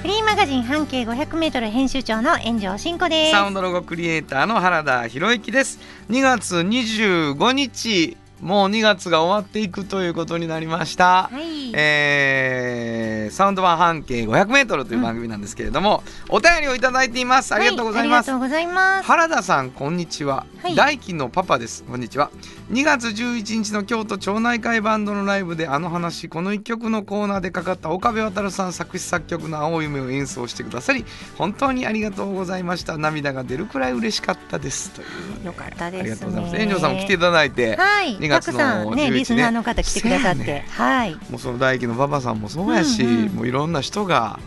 フリーマガジン半径 500m 編集長の炎上真子です。サウンドロゴクリエイターの原田博之です2月25日もう2月が終わっていくということになりました、はい。えーサウンド版半径 500m という番組なんですけれども、お便りをいただいています。ありがとうございます、はいます。原田さんこんにちは、はい。大輝のパパです。こんにちは。2月11日の京都町内会バンドのライブであの話この一曲のコーナーでかかった岡部渡さん作詞作曲の青い夢を演奏してくださり本当にありがとうございました。涙が出るくらい嬉しかったです。というよかったですね。ありがとうございます。炎上さんも来ていただいて、はい。2たくさんね11リスナーの方来てくださって、はい。もうその大輝のパパさんもそうやし、うんうん。もういろんな人が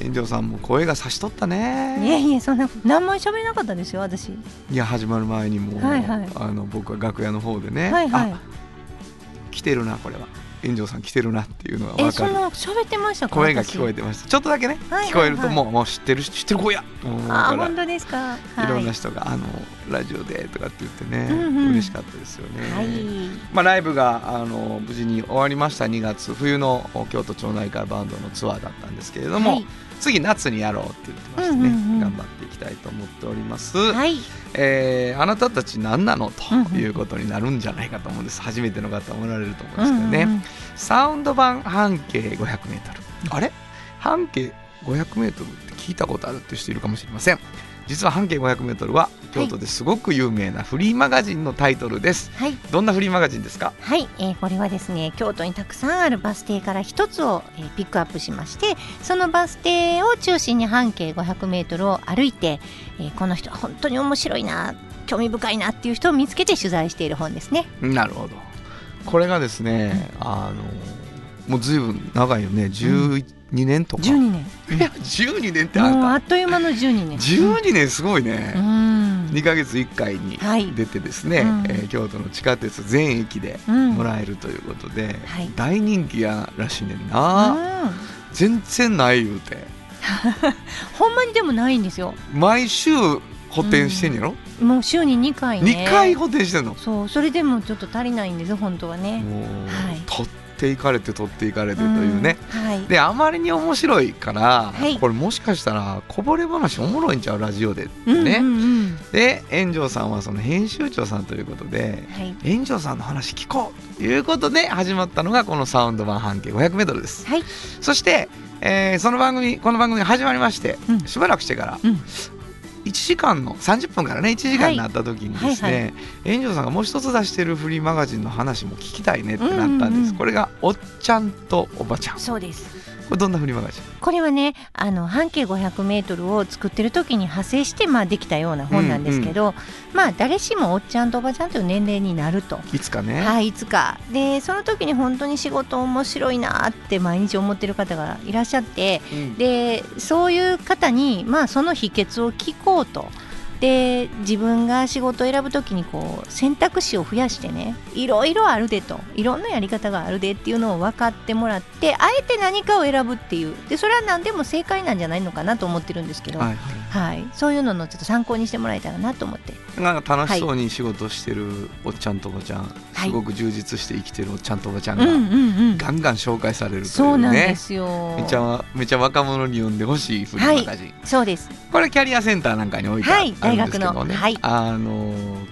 炎上さんも声が差しとったね。いえいえそんな何も喋れなかったですよ私。いや始まる前にも、はいはい。あの僕は楽屋の方でね、はいはい。あ。来てるなこれは炎上さん来てるなっていうのがえ分かる。喋ってましたか？声が聞こえて。てました。ちょっとだけね、聞こえるともうもう知ってる知ってる声やと思うから。あ本当ですか？はい。ろんな人が、あのラジオでとかって言ってね、うんうん。嬉しかったですよね、はい。まあ、ライブがあの無事に終わりました。2月冬の京都町内会バンドのツアーだったんですけれども、はい次夏にやろうって言ってましてね、うんうんうん。頑張っていきたいと思っております、はい。えーあなたたち何なのとうんうん。いうことになるんじゃないかと思うんです。初めての方おられると思うんですけどね、うんうんうん。サウンド版半径 500m あれ？半径 500m って聞いたことあるっていう人いるかもしれません実は半径 500m は京都ですごく有名なフリーマガジンのタイトルです、はい。どんなフリーマガジンですか？はい、えーこれはですね京都にたくさんあるバス停から一つを、えーピックアップしましてそのバス停を中心に半径 500m を歩いて、えーこの人は本当に面白いな興味深いなっていう人を見つけて取材している本ですね。なるほど。これがですね、あのもうずいぶん長いよね12年とか、12年。いや12年ってあもうあんっという間の12年。12年すごいね、うん。2ヶ月1回にはい。出てですね、うん。えー京都の地下鉄全駅でうん。もらえるということで、はい。大人気やらしいねんな、うん。全然ない言うて。ほんまにでもないんですよ。毎週補填してんやろ、もう週に2回ね。2回補填してんの、そう。それでもちょっと足りないんです本当はね。はい。取っていかれて取っていかれてというね、うんはい。であまりに面白いから、はい。これもしかしたらこぼれ話おもろいんちゃうラジオでってうんね、うんうん。で炎上さんはその編集長さんということではい。炎上さんの話聞こうということで始まったのがこのサウンド版半径 500m です。はい。そして、えーその番組この番組が始まりまして、うん。しばらくしてから、うん1時間の30分からね1時間になった時にですね、はいはい。炎上さんがもう一つ出してるフリーマガジンの話も聞きたいねってなったんです、うんうんうん。これが「おっちゃんとおばちゃん」こそうです。れ どんなフリーマガジンこれはねあの半径 500m を作ってる時に派生して、まあ、できたような本なんですけど、まあ誰しもおっちゃんとおばちゃんという年齢になると。いつかね、はい、いつか。でその時に本当に仕事面白いなって毎日思ってる方がいらっしゃってうん。でそういう方に、まあ、その秘訣を聞こうとで自分が仕事を選ぶ時にこう選択肢を増やしてねいろいろあるでといろんなやり方があるでっていうのを分かってもらってあえて何かを選ぶっていうでそれは何でも正解なんじゃないのかなと思ってるんですけど、ははい。はい。そういうののちょっと参考にしてもらえたらなと思って。なんか楽しそうに仕事してるおっちゃんとおばちゃん、はい。すごく充実して生きてるおっちゃんとおばちゃんがガンガン紹介されるというね、そうなんですよ。めちゃめちゃ若者に読んでほしいフリーマガジン、そうです。これキャリアセンターなんかに置いてあるんですけどもね、はい。あのー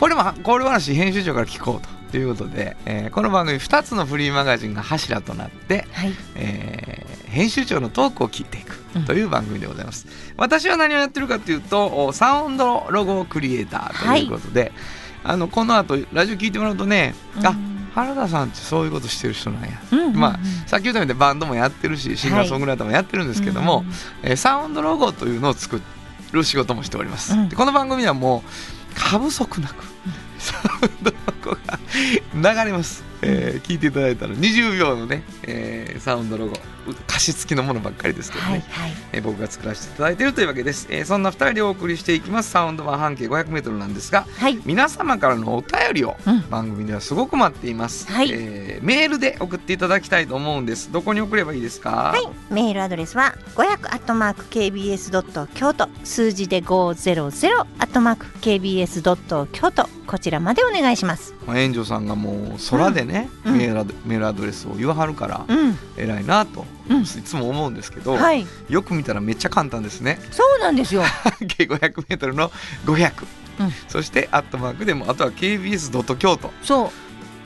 これもこれ話編集長から聞こうとということで、えーこの番組2つのフリーマガジンが柱となって、はい。えー編集長のトークを聞いていく。うんという番組でございます、私は何をやってるかというとおサウンドロゴクリエイターということで、あのこの後ラジオ聞いてもらうとね、あうん。原田さんってそういうことしてる人なんや、うんうんうんまあさっき言ったようにバンドもやってるしシンガーソングライターもやってるんですけども、うんえーサウンドロゴというのを作る仕事もしております、うん。でこの番組はもう過不足なくサウンドロゴが流れます、えー聞いていただいたら20秒のね、えーサウンドロゴ歌詞付きのものばっかりですけどね、はいはい。えー僕が作らせていただいているというわけです、えーそんな2人でお送りしていきます。サウンド版半径 500m なんですがはい。皆様からのお便りをうん。番組ではすごく待っています、はい。えーメールで送っていただきたいと思うんです。どこに送ればいいですか？はい、メールアドレスは500アットマーク KBS ドット京都。数字で500アットマーク KBS ドット京都。こちらまでお願いします。まあ、炎上さんがもう空でね、うん。メールアドメールアドレスを言わはるからうん、偉いなと、うん。いつも思うんですけど、はい、よく見たらめっちゃ簡単ですね。そうなんですよ。半径 500m の500、うん。そしてアットマークでもあとは KBS ドット京都。そ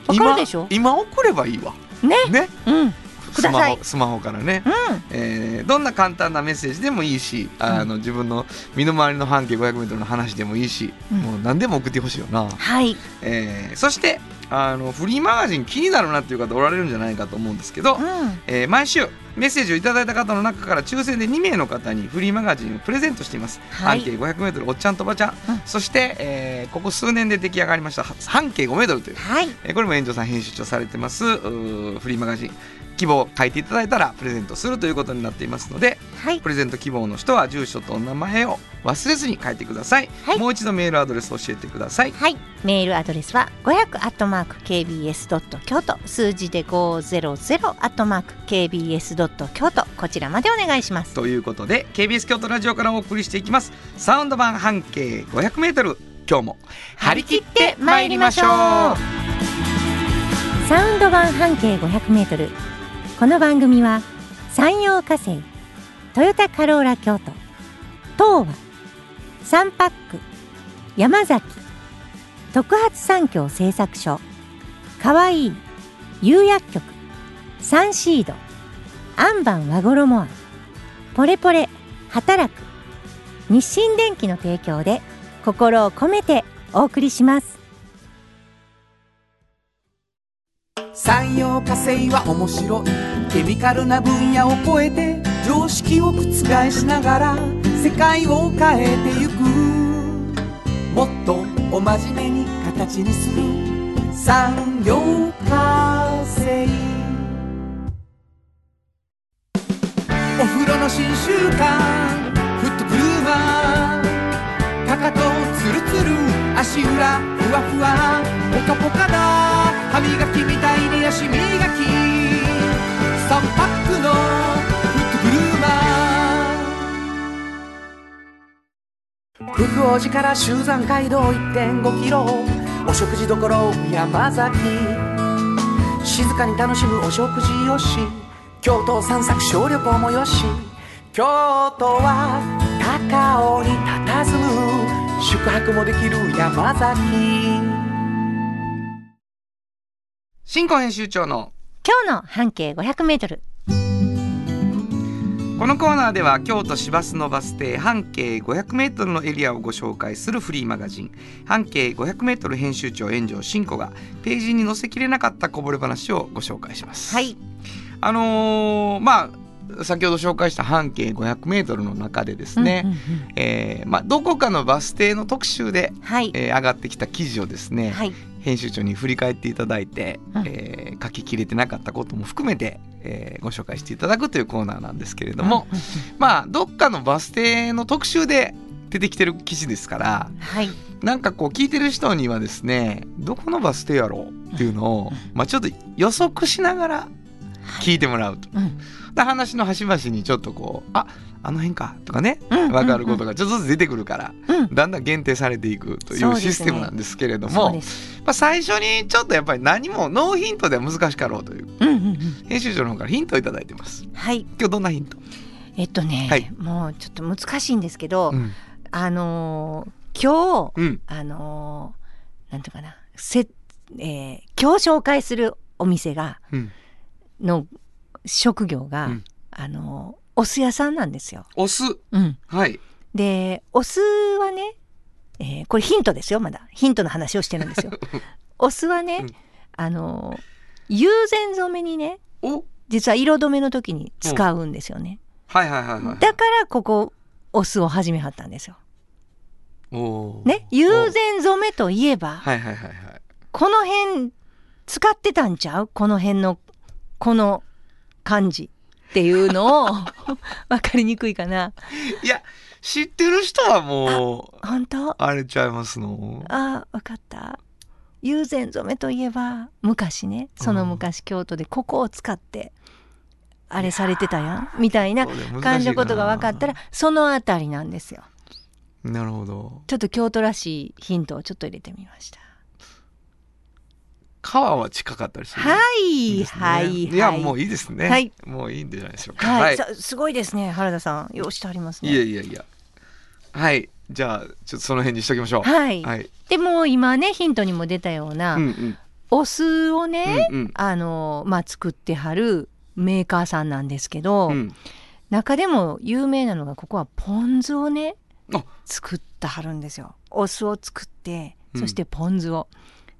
う、わかるでしょ？今今送ればいいわ。ね、ね。うん、くスマださい。ホスマホからね、うえーどんな簡単なメッセージでもいいしあの、自分の身の回りの半径 500m の話でもいいし、うん。もう何でも送ってほしいよな、ん、はい、えーそしてあのフリーマガジン気になるなっていう方おられるんじゃないかと思うんですけど、うん、えー毎週メッセージをいただいた方の中から抽選で2名の方にフリーマガジンをプレゼントしています、はい。半径 500m おっちゃんとおばちゃん、うん。そして、えーここ数年で出来上がりました半径 5m という、はい、えーこれも園長さん編集長されてますフリーマガジン希望を書いていただいたらプレゼントするということになっていますのではい、プレゼント希望の人は住所とお名前を忘れずに書いてください、はい。もう一度メールアドレスを教えてください。はい、メールアドレスは500アットマーク KBS ドット京都数字で500アットマーク KBS ドット京都こちらまでお願いします。ということで KBS 京都ラジオからお送りしていきます。サウンド版半径 500m 今日も張り切って参りましょう。サウンド版半径500メートル。この番組は山陽火星、トヨタカローラ京都、東和、サンパック、山崎、特発産業製作所、かわいい、釉薬局、サンシード、アンバン和衣ア、ポレポレ、働く、日清電機の提供で心を込めてお送りします。産業化成は面白いケミカルな分野を超えて常識を覆しながら世界を変えてゆく。もっとお真面目に形にする。産業化成お風呂の新習慣フットブルーマーかかとツルツル足裏ふわふわポカポカだ。歯磨きみたいに足磨き。3パックのフットブルーマー。福王寺から集山街道1.5キロ。お食事処山崎。静かに楽しむお食事よし。京都散策小旅行もよし。京都は高尾に佇む。宿泊もできる山崎。新婚編集長の今日の半径500メートル。このコーナーでは京都市バスのバス停半径 500m のエリアをご紹介するフリーマガジン半径 500m 編集長炎上真子がページに載せきれなかったこぼれ話をご紹介します。はい。あのーまあ先ほど紹介した半径 500m の中でですね、うんうんうんえーまあ、どこかのバス停の特集で、はい。えー上がってきた記事をですね、はい。編集長に振り返っていただいて、うんえー書ききれてなかったことも含めて、えーご紹介していただくというコーナーなんですけれども、うんうんまあどっかのバス停の特集で出てきてる記事ですからはい。なんかこう聞いてる人にはですねどこのバス停やろうっていうのを、まあ、ちょっと予測しながら聞いてもらうと。うん。で話の端々にちょっとこうああの辺かとかねうん分かることがちょっとずつ出てくるから、うん。だんだん限定されていくというシステムなんですけれども、そうです。まあ、最初にちょっとやっぱり何もノーヒントでは難しかろうといううんうんうん。編集長の方からヒントをいただいてますはい。今日どんなヒント、えっとね、はいもうちょっと難しいんですけど、うんあのー今日、うんあのーなんていうかな、せ、えー今日紹介するお店が、うん、の職業が、うんあのーお酢屋さんなんですよ。お酢？うん。はいで、お酢はね、えーこれヒントですよ、まだ。ヒントの話をしてるんですよ。お酢はね、うんあのー友禅染めにね、お？実は色止めの時に使うんですよね。はいはいはいはいだからここ、お酢を始めはったんですよ。おーね、友禅染めといえば、はいはいはいはいこの辺使ってたんちゃう？この辺のこの感じっていうのを 分かりにくいかな。いや知ってる人はもう本当？あれちゃいますの。あ分かった。友禅染めといえば昔ねその昔京都でここを使ってあれされてたやん？みたいな感じのことが分かったらそのあたりなんですよ。なるほど。ちょっと京都らしいヒントをちょっと入れてみました川は近かったりするね。はいはいい。やもういいですね、はい。もういいんじゃないでしょうか。はい、さすごいですね原田さん。ようしてありますね。いやいやいや。はい。じゃあちょっとその辺にしときましょう。はい、はい。でも今ねヒントにも出たような、うんうん。お酢をね、うんうん。あのまあ作ってはるメーカーさんなんですけど、うん。中でも有名なのがここはポン酢をねあ。作ってはるんですよ。お酢を作ってうん。そしてポン酢を、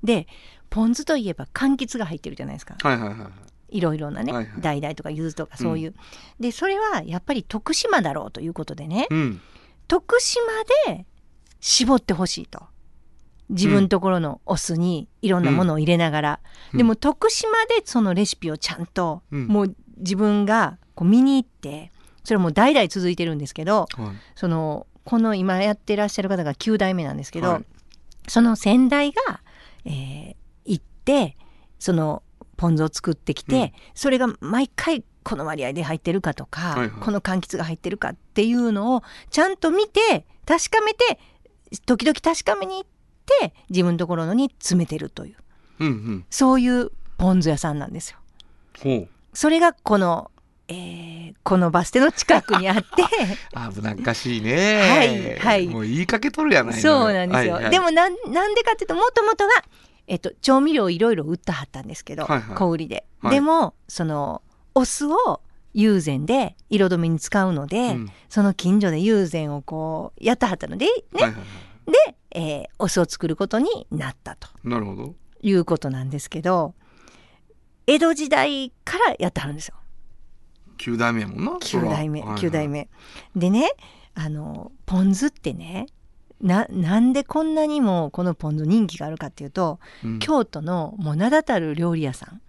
でポン酢といえば柑橘が入ってるじゃないですか。はいはいはいはい。いろいろなね、はいはい。橙とか柚子とかそういう、でそれはやっぱり徳島だろうということでね、うん。徳島で絞ってほしいと。自分ところのお酢にいろんなものを入れながら、うん。でも徳島でそのレシピをちゃんと、うん。もう自分がこう見に行ってそれはもう代々続いてるんですけどはい。そのこの今やってらっしゃる方が9代目なんですけど、はい。その先代が、えーそのポン酢を作ってきて、うん。それが毎回この割合で入ってるかとか、はいはい。この柑橘が入ってるかっていうのをちゃんと見て確かめて時々確かめに行って自分のところのに詰めてるという。うんうん。そういうポン酢屋さんなんですよ。ほう。それがこの、えーこのバス停の近くにあって。危なっかしいね。はいはい。もう言いかけとるやないのそうなんですよ。はいはい。でもなんなんでかっていうともともとは、えっと、調味料いろいろ売ったはったんですけど、はいはい。小売りで。はい。でもそのお酢を友禅で色止めに使うので、うん。その近所で友禅をこうやったはったので、ね。はいはいはで、えーお酢を作ることになったと。いなるほど。いうことなんですけど江戸時代からやってはるんですよ。九代目やもんな9代目そら9代目。でねあのポン酢ってねななんでこんなにもこのポン酢人気があるかっていうと、うん。京都のもう名だたる料理屋さん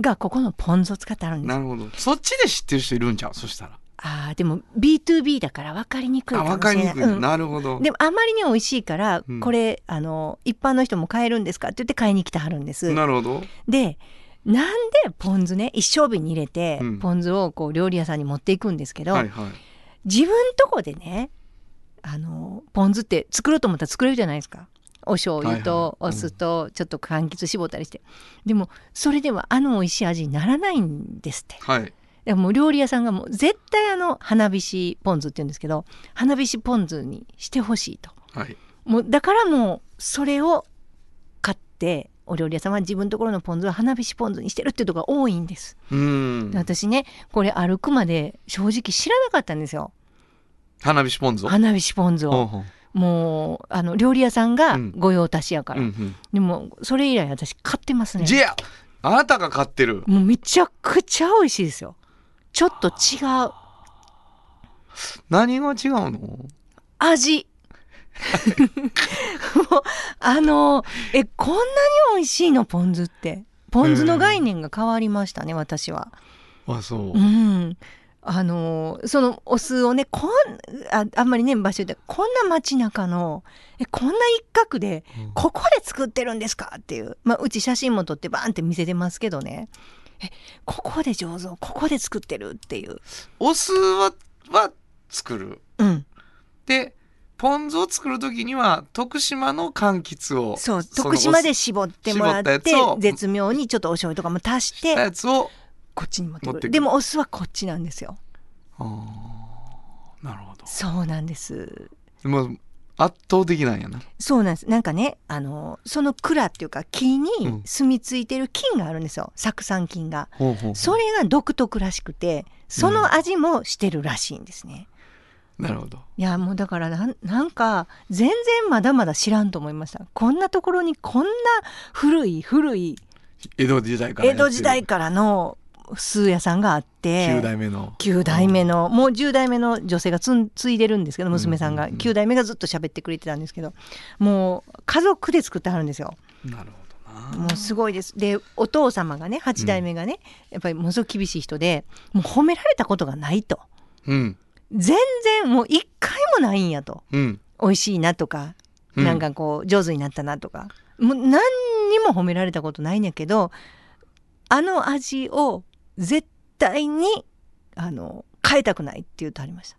がここのポン酢を使ってあるんです。なるほど。そっちで知ってる人いるんちゃう？そしたら。あーでも B2B だから分かりにくいあかも分かりにくい、しれない。うん。なるほど。でもあまりに美味しいから、うん。これあの一般の人も買えるんですかって言って買いに来てはるんです。なるほど。でなんでポン酢ね一升瓶に入れて、うん。ポン酢をこう料理屋さんに持っていくんですけど、はいはい。自分とこでねあのポン酢って作ろうと思ったら作れるじゃないですか。お醤油とお酢とちょっと柑橘絞ったりして、でもそれではあの美味しい味にならないんですって。はい。でもう料理屋さんがもう絶対あの花火師ポン酢って言うんですけど花火師ポン酢にしてほしいと。はい。もうだからもうそれを買ってお料理屋さんは自分のところのポン酢は花火師ポン酢にしてるっていうところが多いんです、私ねこれ歩くまで正直知らなかったんですよ花火師ポン酢を花火師ポン酢をもうあの料理屋さんがうん。御用達やから、うんうん。でもそれ以来私買ってますね。じゃああなたが買ってる。もうめちゃくちゃ美味しいですよ。ちょっと違う。何が違うの？味。もうあのえこんなに美味しいのポン酢って。ポン酢の概念が変わりましたね私は。あそう。うんあのそのお酢をねこんああんまりね場所でこんな街中のえこんな一角でうん。ここで作ってるんですか？っていう、まあ、うち写真も撮ってバーンって見せてますけどね。えここで醸造ここで作ってる？っていう。お酢はは作る。うん。でポン酢を作る時には徳島の柑橘をそうの徳島で絞ってもらって絶妙にちょっとお醤油とかも足ししたてやつをこっちに持ってくる。る。でもお酢はこっちなんですよ。あーなるほど。そうなんです。もう圧倒的なんやな。そうなんです。なんかねあのその蔵っていうか木にうん。住み着いてる菌があるんですよ。酢酸菌が。ほうほうそれが独特らしくてその味もしてるらしいんですね、なるほど。いやもうだからなんなんか全然まだまだ知らんと思いました。こんなところにこんな古い古い江戸時代から江戸時代からの酢屋さんがあって9代目の。9代目のもう10代目の女性がつん継いでるんですけど娘さんがうんうん。うん9代目がずっと喋ってくれてたんですけどもう家族で作ってはるんですよ。なるほどもうすごいです。でお父様がね8代目がね、やっぱりものすごく厳しい人でもう褒められたことがないと。うん。全然もう一回もないんやと。うん。美味しいなとか、うん。なんかこう上手になったなとか。もう何にも褒められたことないんやけどあの味を絶対にあの変えたくないって言うとありまし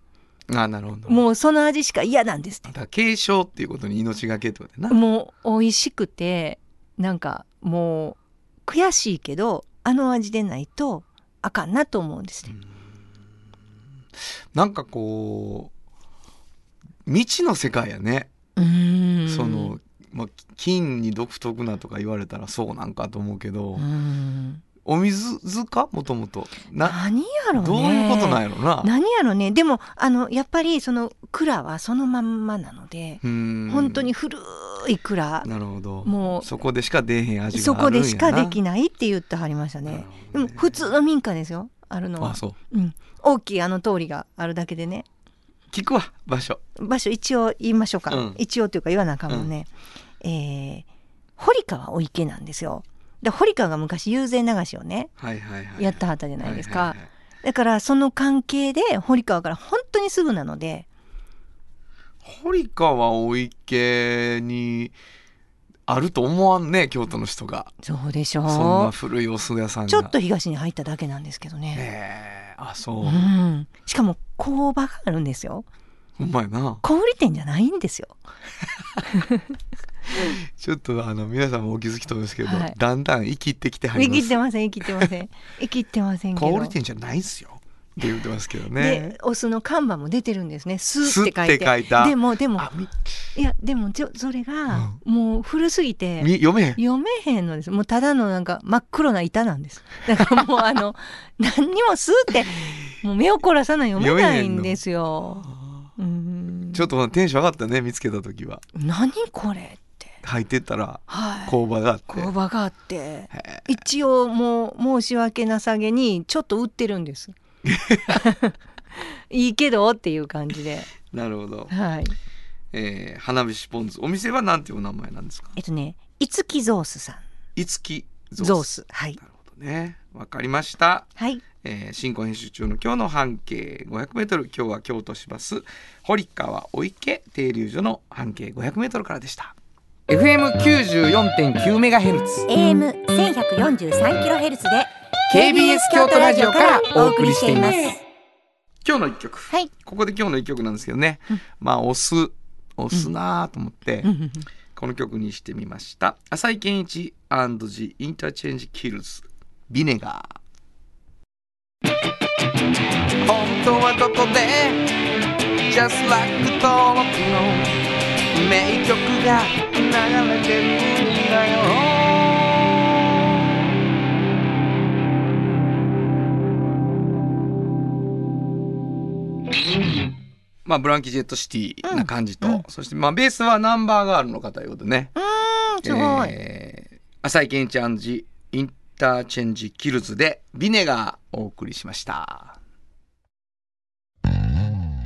た。あなるほど。もうその味しか嫌なんですって継承っていうことに命がけってことやな。もう美味しくてなんかもう悔しいけどあの味でないとあかんなと思うんですね。なんかこう未知の世界やね、うーん。その、まあ、金に独特なとか言われたらそうなんかと思うけど、うーんお水ずか？もともと。な何やろね。どういうことなんやろな。何やろね。でもあのやっぱりその蔵はそのまんまなので、本当に古い蔵なるほど。もうそこでしか出えへん味がそこでしかできないって言ってはりましたね。なるほでも普通の民家ですよ。あるのは。あそう。うん、大きいあの通りがあるだけでね。聞くわ場所。場所一応言いましょうか、うん。一応というか言わなあかんもんね、えー堀川お池なんですよで堀川が昔友禅流しをねはいはいはいやったはったじゃないですか、はいはいはいだからその関係で堀川から本当にすぐなので堀川お池にあると思わんね京都の人が。そうでしょ。そんなう古いお酢屋さんが。ちょっと東に入っただけなんですけどね、へえあそう、うん、しかも工場があるんですよ。ほんまやな。小売店じゃないんですよ ちょっとあの皆さんもお気づきと思うんですけど、はい。だんだん生きってきてはり生ます。きてません生きてません。生きてません けど。小売店じゃないんすよって言ってますけどね。でお酢の看板も出てるんですね「酢」酢って書いて。でもでもいやでもちょそれがもう古すぎてみ読めへん。読めへんのです。もうただのなんか真っ黒な板なんです。だからもうあの 何にも「酢」ってもう目を凝らさない読めないんですよ。うん。ちょっとテンション上がったね見つけた時は。何これ？入ってったらはい。工場があって、工場があって。一応もう申し訳なさげにちょっと売ってるんです。いいけどっていう感じで、なるほど、はい。えー、花火師ポン酢お店はなんていうお名前なんですか？えっとね、いつきゾースさん。いつきゾゾース。はい。な。るほどね。わかりました。はい。えー、新婚編集中の今日の半径 500m 今日は京都市バス堀川お池停留所の半径 500m からでした FM94.9 メガヘルツ。AM 1 1 4 3キロヘルツで KBS 京都ラジオからお送りしています。今日の一曲、はい。ここで今日の一曲なんですけどね、まあお酢お酢なーと思って、この曲にしてみました。浅井健一 &G インターチェンジキルズビネガー本当はどこで Just like 登録の名曲が流れてるんだよ。まあブランキー・ジェット・シティな感じと、そしてまあベースはナンバーガールの方いうことでね、うん、すごい。えー浅井健一 and The Interchange Kills で Vinegar お送りしました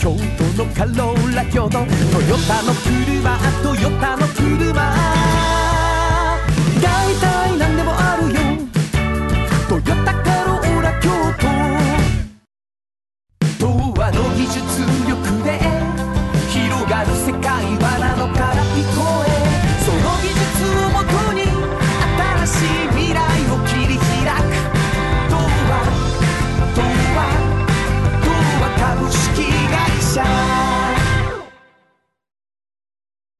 京都のカローラ京都トヨタの車トヨタの車大体何でもあるよトヨタカローラ京都童話の技術力で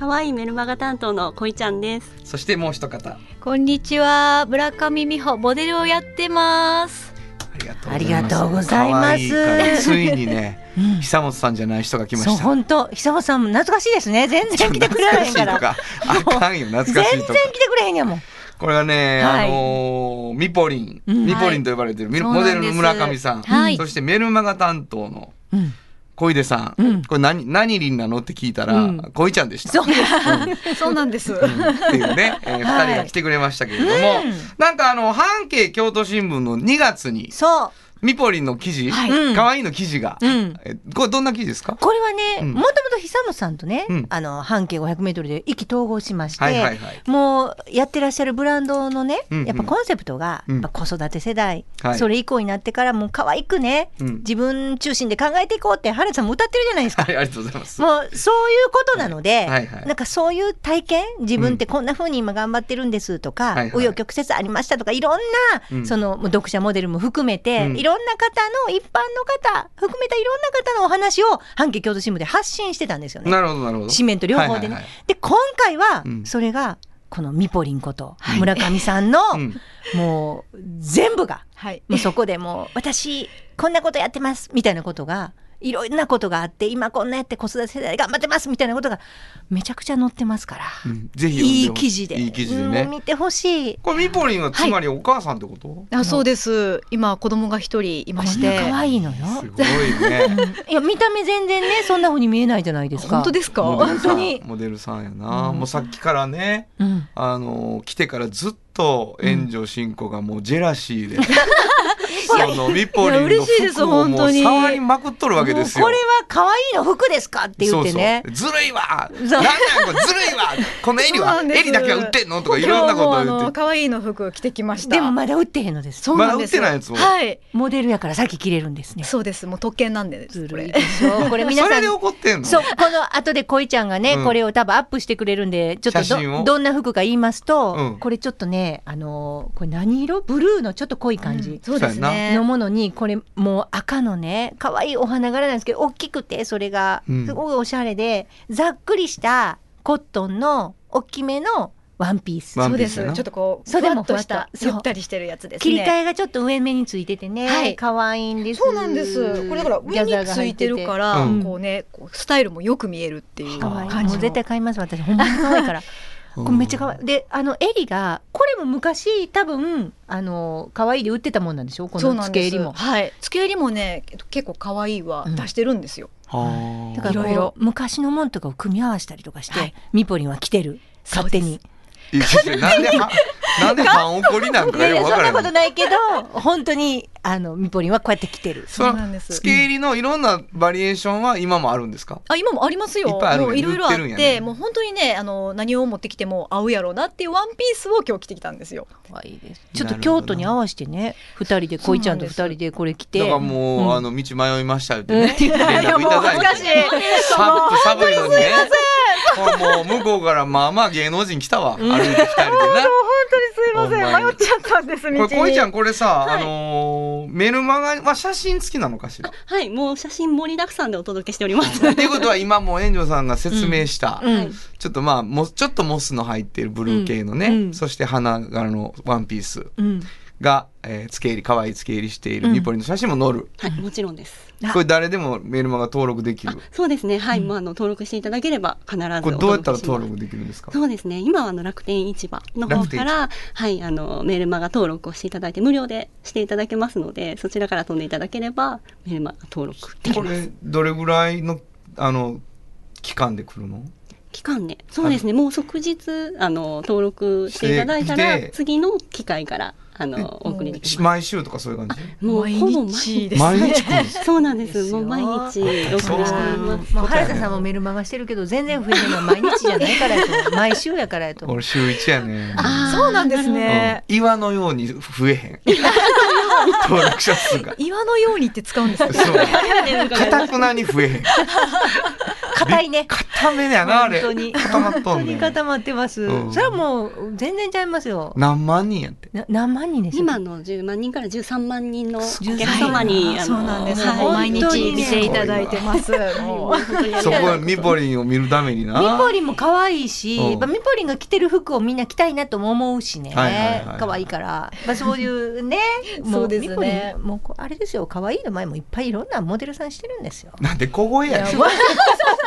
可愛いメルマガ担当のこいちゃんです。そしてもう一方。こんにちは。村上美穂モデルをやってます。ありがとうございます。ついにね うん。久本さんじゃない人が来まそうした本当。久本さんも懐かしいですね。全然来てくれないから。懐かしいとか。あかんよ。懐全かしいとか。然来てくれへんやもん。これがね、はい。あのーミポリン、うん。ミポリンと呼ばれてる、ミそうなんです。モデルの村上さん、はい。そしてメルマガ担当のうん小出さん、うん。これ何何リンなのって聞いたら、うん。小井ちゃんでした。そう。そうなんです。うん。っていうね、えー、二 はい。人が来てくれましたけれども、うん。なんかあの半径京都新聞の2月にそう。ミポリンの記事、はい。いの記事が、うん。えこれどんな記事ですか？これはねうん。もともと久本さんとね、うん。あの半径 500m で意気投合しまして、はいはいはい。もうやってらっしゃるブランドのね、うんうん。やっぱコンセプトが、うん。やっぱ子育て世代、はい。それ以降になってからもう可愛くね、うん。自分中心で考えていこうって春さんも歌ってるじゃないですか。はいありがとうございます。もうそういうことなので、はいはいなんかそういう体験自分ってこんな風に今頑張ってるんですとか、紆余曲折ありましたとかいろんな、うん。その読者モデルも含めて、うん。いろんな方の一般の方含めたいろんな方のお話を半径京都新聞で発信してたんですよね。なるほどなるほど。紙面と両方でね。はいはいはい。で今回はうん。それがこのミポリンこと村上さんの、うん。もう全部がはい。もうそこでもう私こんなことやってますみたいなことがいろんなことがあって今こんなやって子育て世代頑張ってますみたいなことがめちゃくちゃ載ってますから、うん。ぜひい。い記事で。いい記事でね。見てほしい。これミポリンはつまりお母さんってこと？あそうです。今子供が一人いましこんな可て愛いのよ、すごいね。いや見た目全然ねそんな風に見えないじゃないですか。本当ですか？モデルさん。本当に。モデルさんやな、うん。もうさっきからねうん。あの来てからずっと援助進行がもうジェラシーで、そのミポリンのいや嬉しいです服をもう本当に。触りまくっとるわけですよ。これは可愛いの服ですかって言ってね。そうそうずるいわ。なんなんこれずるいわ。この襟はそうなんです。襟だけは売ってんのとかいろんなこと言って。可愛いの服着てきました。でもまだ売ってへんのです。そうなんですよ。まだ売ってないやつを。はい。モデルやから先着れるんですね。そうです。もう特権なんでずるいでしょこれ。皆さん。それで怒ってんの？そうこの後で恋ちゃんがね、うん。これを多分アップしてくれるんでちょっとどどんな服か言いますと、うん。これちょっとねあのーこれ何色？ブルーのちょっと濃い感じそうですそうやね。のものにこれもう赤のね可愛いお花柄なんですけど大きくてそれがうん。すごいおしゃれで、ざっくりしたコットンの大きめのワンピース。そうです。ちょっとこうそうでもふわっと。ゆったりしてるやつですね。切り替えがちょっと上目についててね、はい。可愛いんです。そうなんです。これだから上についてるから、うん。こうねこうスタイルもよく見えるっていう可愛い。感じの。もう絶対買います私。ほんまに可愛いから。う んこれめっちゃ可愛いであの襟がこれも昔多分あの可愛いで売ってたもんなんでしょ？この付け襟も。はい。付け襟もね結構可愛いは出してるんですよ、はあだからいろいろ昔のもんとかを組み合わせたりとかして、はい。ミポリンは着てる。勝手になんではなんで半怒りなんいかやいやそんなよくわからないことないけど本当にあのミポリンはこうやって着てる。そうなんです。付け入りのいろんなバリエーションは今もあるんですかあ今もありますよ。いっぱいあるんやもういろいろあってね。もう本当にねあの何を持ってきても合うやろうなっていうワンピースを今日着てきたんですよ。可愛いですちょっと京都に合わせてね二人で恋ちゃんと二人でこれ着て。だからもう、うん。あの道迷いましたよってね、連絡いただいて。さ寒いのにねもう向こうからまあまあ芸能人来たわ、歩いて二人でな。すいません。迷っちゃったんですこれこいちゃんこれさ、あのーメルマガは写真付きなのかしら？はい、もう写真盛りだくさんでお届けしております。っていうことは今もう炎上さんが説明した、うん。ちょっとまあもちょっとモスの入っているブルー系のね、うん。うんそして花柄のワンピースうん。が、えー、付け入り可愛い付け入りしているうん。ミポリンの写真も載る、はい、もちろんです。あこれ誰でもメルマガ登録できる？そうですね、はい、もうあの登録していただければ必ずおこれどうやったら登録できるんですか？そうですね。今はあの楽天市場の方から、はい、あのメールマガ登録をしていただいて無料でしていただけますので、そちらから飛んでいただければメールマガ登録できます。これどれぐらいのあの期間で来るの？期間ね、そうですね。もう即日あの登録していただいたら次の機会からあのお送りできます。毎週とかそういう感じ？もうほぼ毎日。です毎日来るんですそうなんです。もう毎日お送りしております。もう原田さんもメルマガしてるけど全然増えてるのは毎日じゃないからやと毎週やからやと俺 週一やね。あーそうなんですね、うん。岩のように増えへん。登録者数が。岩のようにって使うんですか？そう。かたくなに増えへん硬いね。固めやなあれ。本当に。固まっと本当ん。ねに固まってます、うん。それはもう全然ちゃいますよ。何万人やって。な何万人ですよ。今の10万人から13万人のお13客様に、あのそうなんです、はい。毎本当にね。日見ていただいてます。もう。そこがとうミポリンを見るためにな。ミポリンも可愛いし、うん。やっぱミポリンが着てる服をみんな着たいなとも思うしね、はいはいはい可愛いから、まあ、そういうね もそうですね。ミポリンもうあれですよ。可愛いの前もいっぱいいろんなモデルさんしてるんですよ。なんで小声やねん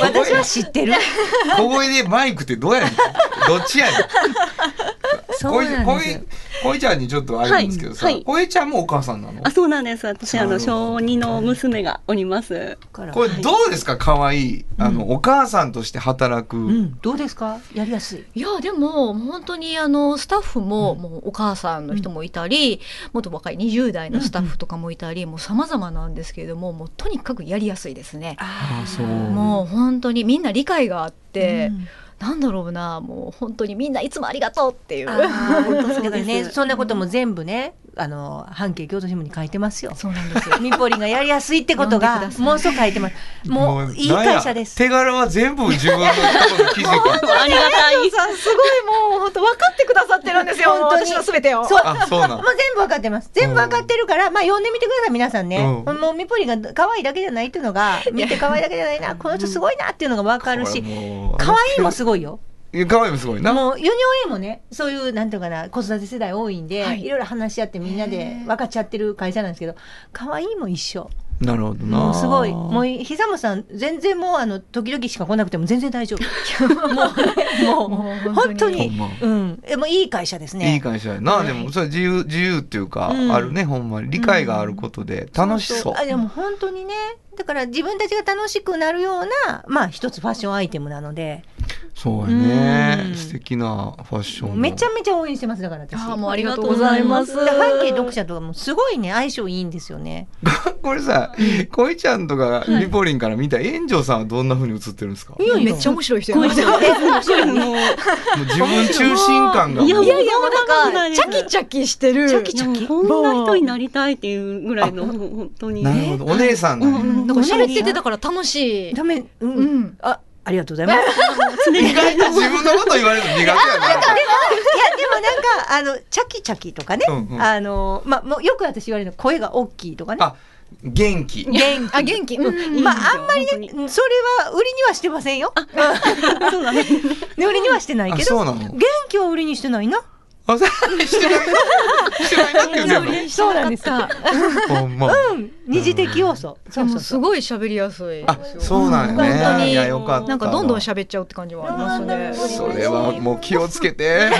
私は知ってる。小声でマイクってどうやねん。どっちやねん。そうなんこいですちゃんにちょっとあれですけどさ、はい。はいこいちゃんもお母さんなの？あそうなんです。私あの小2の娘がおります。これどうですか？可愛いあの、お母さんとして働く、うん、どうですか？やりやすい？いやでも本当にあのスタッフも、もうお母さんの人もいたり、もっと若い20代のスタッフとかもいたり、もう様々なんですけれどももうとにかくやりやすいですね。あそうもう本当にみんな理解があって、うん。なんだろうなもう本当にみんないつもありがとうっていう。本当そうね そんなことも全部ねあの半径京都新聞に書いてますよ。そうなんですよ。ミポリンがやりやすいってことがもうそう書いてます。もういい会社です。手柄は全部自分の記事か。ありがたい。さんすごいもう本当分かってくださってるんですよ。本当に。私のすべてを。そう。あそうなの もう全部わかってます。全部わかってるから、まあ読んでみてください皆さんね、うん。もうミポリンが可愛いだけじゃないっていうのが見て可愛いだけじゃないなこの人すごいなっていうのがわかるし可愛いもすごいよ可愛いもすごいな。もうユニオン A もねそういうなんていうかな子育て世代多いんで、はい。い、ろいろ話し合ってみんなで分かっちゃってる会社なんですけど可愛いも一緒。なるほどな。すごい。もう久本さん全然もうあの時々しか来なくても全然大丈夫。もうねもうもう本当に。うん。えもういい会社ですね。いい会社やな、はい。でもそれ自由自由っていうか、うん。あるねほんまに。理解があることで楽しそう,、あでも本当にね。だから自分たちが楽しくなるようなまあ一つファッションアイテムなのでそうやね、うん。素敵なファッションのめちゃめちゃ応援してますだから私。あーもうありがとうございます。だから半径読者とかもすごいね相性いいんですよね。これさ、こいちゃんとかミポリンから見た炎上さんはどんな風に映ってるんですか、いやいやめっちゃ面白い人。もう自分中心感が。いやいやいやなんかチャキチャキしてる。チャキチャキ。こんな人になりたいっていうぐらいの本当に。なるほど。お姉さんなんや、うん。だから喋っててだから楽しい。ダメ。うん、うん。あありがとうございます。意外と自分のこと言われるの苦手やな。いやでもなんかあのチャキチャキとかね、うんうん。あのまあもうよく私言われるの声が大きいとかね。あ元気。元気。あ元気。うん。まああんまりねうんそれは売りにはしてませんよ。そうなんですね 売りにはしてないけど、あそうなの。元気は売りにしてないな。あそう。してない。してない。なって言うてんそうなんです。か。のほん。ま、うん、二次的要素。でもすごい喋りやすい。あそうなんやね、本当に。いやよかった。なんかどんどん喋っちゃうって感じはありますね。それはもう気をつけて。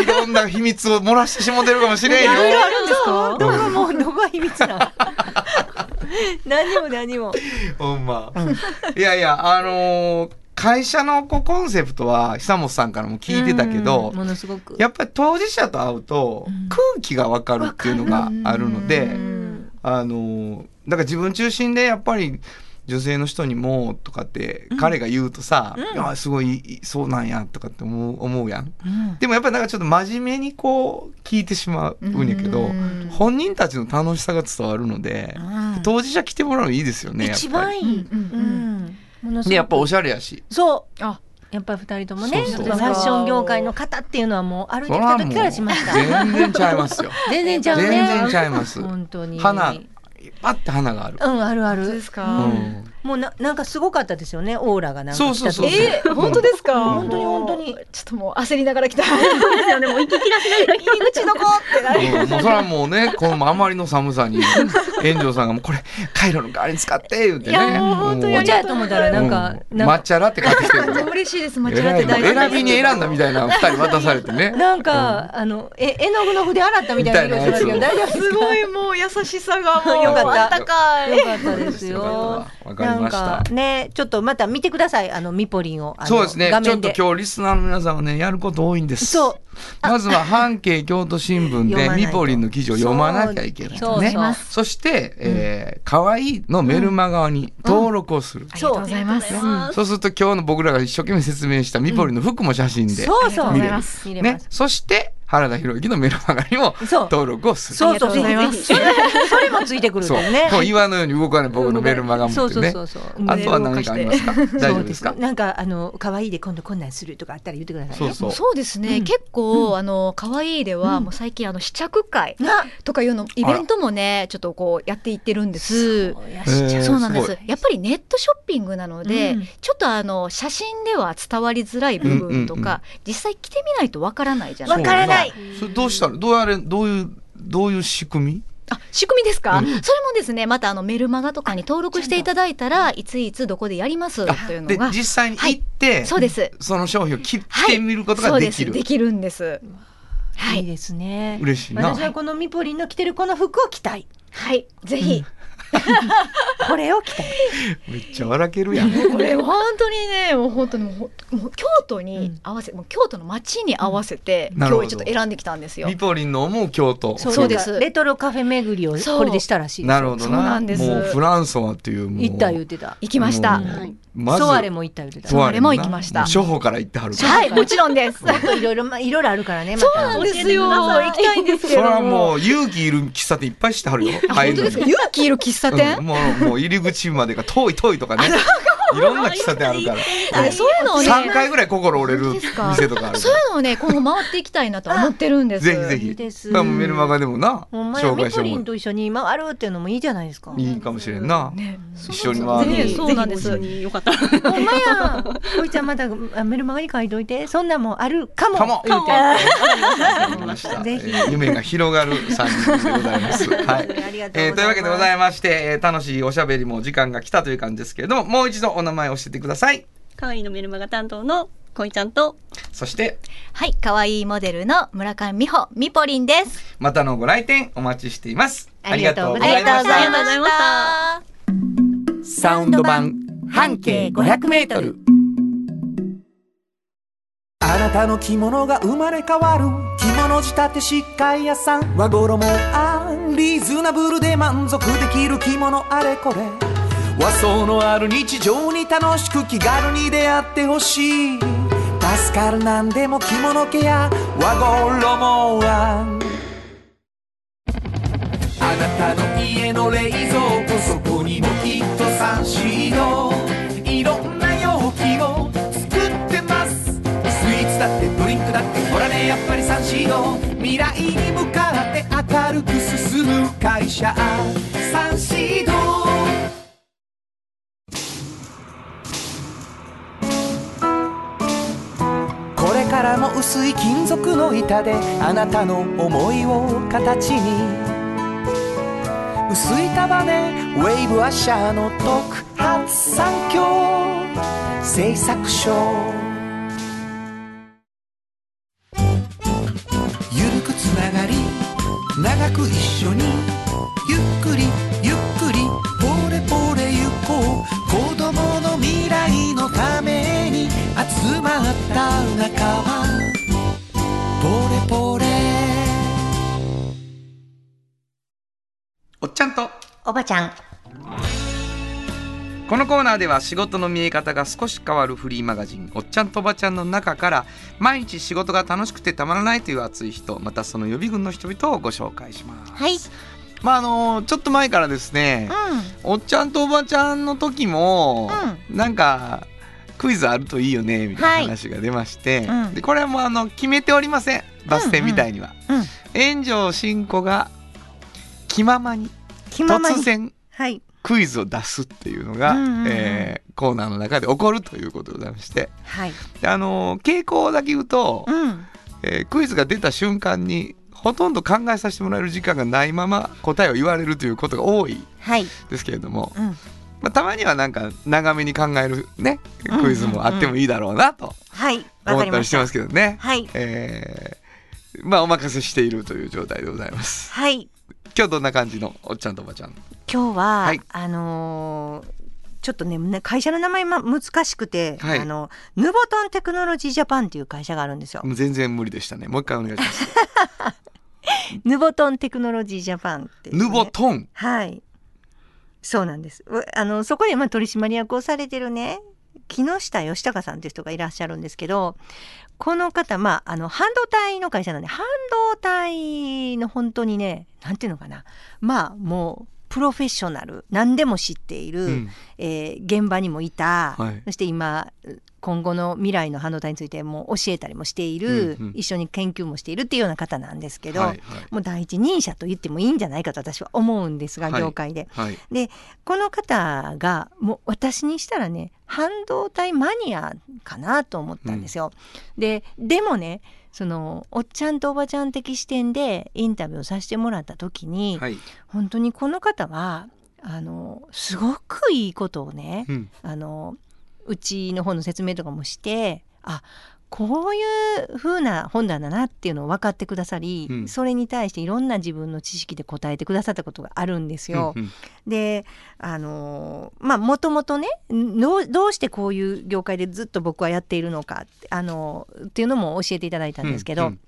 いろんな秘密を漏らしてしもてるかもしれんよ。いろいろあるんですか？どこがもうどこが秘密な。何も何も。ほんま、いやいやあのー会社のこうコンセプトは久本さんからも聞いてたけど、うんものすごく。やっぱり当事者と会うと空気が分かるっていうのがあるので、うん。あのーだから自分中心でやっぱり女性の人にもとかって彼が言うとさ「いやすごいいいそうなんや」とかって思う思うやん。うん。でもやっぱりなんかちょっと真面目にこう聞いてしまうんやけどうん。本人たちの楽しさが伝わるので当事者来てもらうのいいですよね一番いい。うんうんうんものすごくでやっぱおしゃれやしそう。あやっぱり二人ともね、そうそうファッション業界の方っていうのはもう歩いてきた時からしました。全然ちゃいますよ 全然ちゃうね。全然ちゃいます本当に。花パッて花がある、うん、あるある。ですか？うんもうな、なんかすごかったですよね、オーラがなんかそうそうそうえー、本当ですか？本当に本当に。ちょっともう焦りながら来た。ですよねもう息切らしながら入り口どこってなる。うんもうそれはもうねこのあまりの寒さに 炎上さんがもうこれカイロの代わりに使って言っていやねもう本当にもうお茶やと思ったらなんか、うんなんか、抹茶ラテ買ってきてる 嬉しいです。間違ってえら大選びに選んだみたいな二人渡されてねなんか、あの、え、絵の具の筆洗ったみたいなすごいもう優しさがもうよかったあったかい。よかったですよ。なんかね、ちょっとまた見てください、あの、ミポリンを。そうですね。ちょっと今日リスナーの皆さんはねやること多いんですそう、まずは半径京都新聞で読まないと。ミポリンの記事を読まなきゃいけないね。そうそう。そして、えー、かわいいのメルマガに登録をする、ありがとうございます。そうすると今日の僕らが一生懸命説明したミポリンの服も写真で、そうそう。見れる見れま、す。ね。そして原田博之のメルマガにもそう。登録をする。そうそう。ありがとうございます。ぜひぜひ。それもついてくるんそうだよね。もう。岩のように動かない僕のメルマガそうそうそうそう。あとは何かありますか？大丈夫ですか？そうなんかあの可愛いで今度こんなんするとかあったら言ってくださいね。そうそう。そうで構、うん、あの可愛いでは、もう最近あの試着会とかいうのイベントもねちょっとこうやっていってるんです。そうなんですすやっぱりネットショッピングなので、うんちょっとあの写真では伝わりづらい部分とか、うんうんうん実際着てみないとわからないじゃないわからないそれどうしたらどうやれどういうどういう仕組みあ仕組みですか、うん。それもですねまたあのメルマガとかに登録していただいたらい。ついつどこでやりますというのでが実際に行って、そうです。その商品を切っはいてみることができる、です。できるんです。はい。いですね。嬉しいな。私はこのミポリンの着てるこの服を着たい。はい。ぜひ、これを着たい。めっちゃ笑けるやん。これ本当にねもう本当にもうほもう京都に合わせ、もう京都の街に合わせて、なるほど。今日ちょっと選んできたんですよ。ミポリンの思う京都。そうです。レトロカフェ巡りをそうこれでしたらしいですなるほどそうななんです。もうフランソワっていうもう。行った言ってた。行きました、はいまずソワレも行った言ってたソワレも行きました。もう初歩から行ってはるはいもちろんです。もっといろいろまあいろいろあるからねまそうたなんですよ。行きたいんですそれけどはも。う勇気いる喫茶店いっぱいしてはるよあ本当ですか勇気いる喫茶店、うんもうもう入り口までが遠い遠いとかね いろんな喫茶店あるから。あそういうのをね3回ぐらい心折れる店とかあるそういうのをね今後回っていきたいなと思ってるんです。ぜひぜひ。いいメルマガでもなほんまやミ紹介してもポリンと一緒に回るっていうのもいいじゃないですか。いいかもしれんな。ね。一緒に回る。ねそうなんです。よかった。らほんまや。こいちゃんまたあメルマガに書いといてそんなんもあるかも。かも。ぜひ。えー夢が広がる3人でございます。はい。ありがとうございます。えーというわけでございまして、えー楽しいおしゃべりも時間が来たという感じですけれども、もう一度お名前を教えてください。可愛いのメルマガ担当のこいちゃんと。そして、はい可愛いモデルの村上美穂みぽりんです。またのご来店お待ちしています。ありがとうございました。ありがとうございましした。サウンド版半径500メートル。あなたの着物が生まれ変わる。着物仕立て疾患屋さん。和衣あんリーズナブルで満足できる着物。あれこれ和装のある日常に楽しく気軽に出会ってほしい。助かるなんでも着物ケア。和衣あんあなたの家の冷蔵庫そこにもきっとサンシードいろんな容器を作ってます。スイーツだってドリンクだってほらねやっぱりサンシード未来に向かって明るく進む会社。サンシードからも薄い金属の板であなたの思いを形に薄い束ねウェーブアッシャーの特発産業製作所ゆるくつながり長く一緒にゆっくりゆっくりポレポレ行こう子供の未来のために集まった仲間。ポレポレおっちゃんと、おばちゃん。このコーナーでは仕事の見え方が少し変わるフリーマガジン「おっちゃんとおばちゃん」の中から毎日仕事が楽しくてたまらないという熱い人またその予備軍の人々をご紹介します。はいまああのちょっと前からですね、おっちゃんとおばちゃんの時も、なんかクイズあるといいよねみたいな話が出まして、うん。でこれはもうあの決めておりません。バス停みたいには。うん。うん炎上真子が気ままに。突然はい。クイズを出すっていうのが、うんうんうん。えーコーナーの中で起こるということでございまして。はい。であのー傾向だけ言うと、うん。えークイズが出た瞬間にほとんど考えさせてもらえる時間がないまま答えを言われるということが多いはい。ですけれども、うん。まあ、たまにはなんか長めに考えるねうんクイズもあってもいいだろうなとはい。わ思ったりしてますけどね。はい。えーまあお任せしているという状態でございます。はい。今日どんな感じのおっちゃんとおばちゃん？今日は、はい。あのーちょっとねね会社の名前ま難しくて、はい。あのヌボトンテクノロジージャパンっていう会社があるんですよ。全然無理でしたね。もう一回お願いします ヌボトンテクノロジージャパンってね、ヌボトン？はい。そうなんです。うあのそこでまあ取締役をされてるね。木下義孝さんという人がいらっしゃるんですけどこの方まああの半導体の会社なんで半導体の本当にねなんていうのかな。まあもうプロフェッショナル。何でも知っている、うん。えー現場にもいた、はい。そして今今後の未来の半導体についても教えたりもしている、うんうん。一緒に研究もしているっていうような方なんですけど、はいはい。もう第一人者と言ってもいいんじゃないかと私は思うんですが、はい業界で。はい。でこの方がもう私にしたらね半導体マニアかなと思ったんですよ。ででもねそのおっちゃんとおばちゃん的視点でインタビューをさせてもらった時に、はい。本当にこの方はあのすごくいいことをね、うん。あのうちの本の説明とかもしてあこういう風な本なんだなっていうのを分かってくださり、うん。それに対していろんな自分の知識で答えてくださったことがあるんですよ。うんうんであのーまあもともとねどうどうしてこういう業界でずっと僕はやっているのかあのーっていうのも教えていただいたんですけど、うん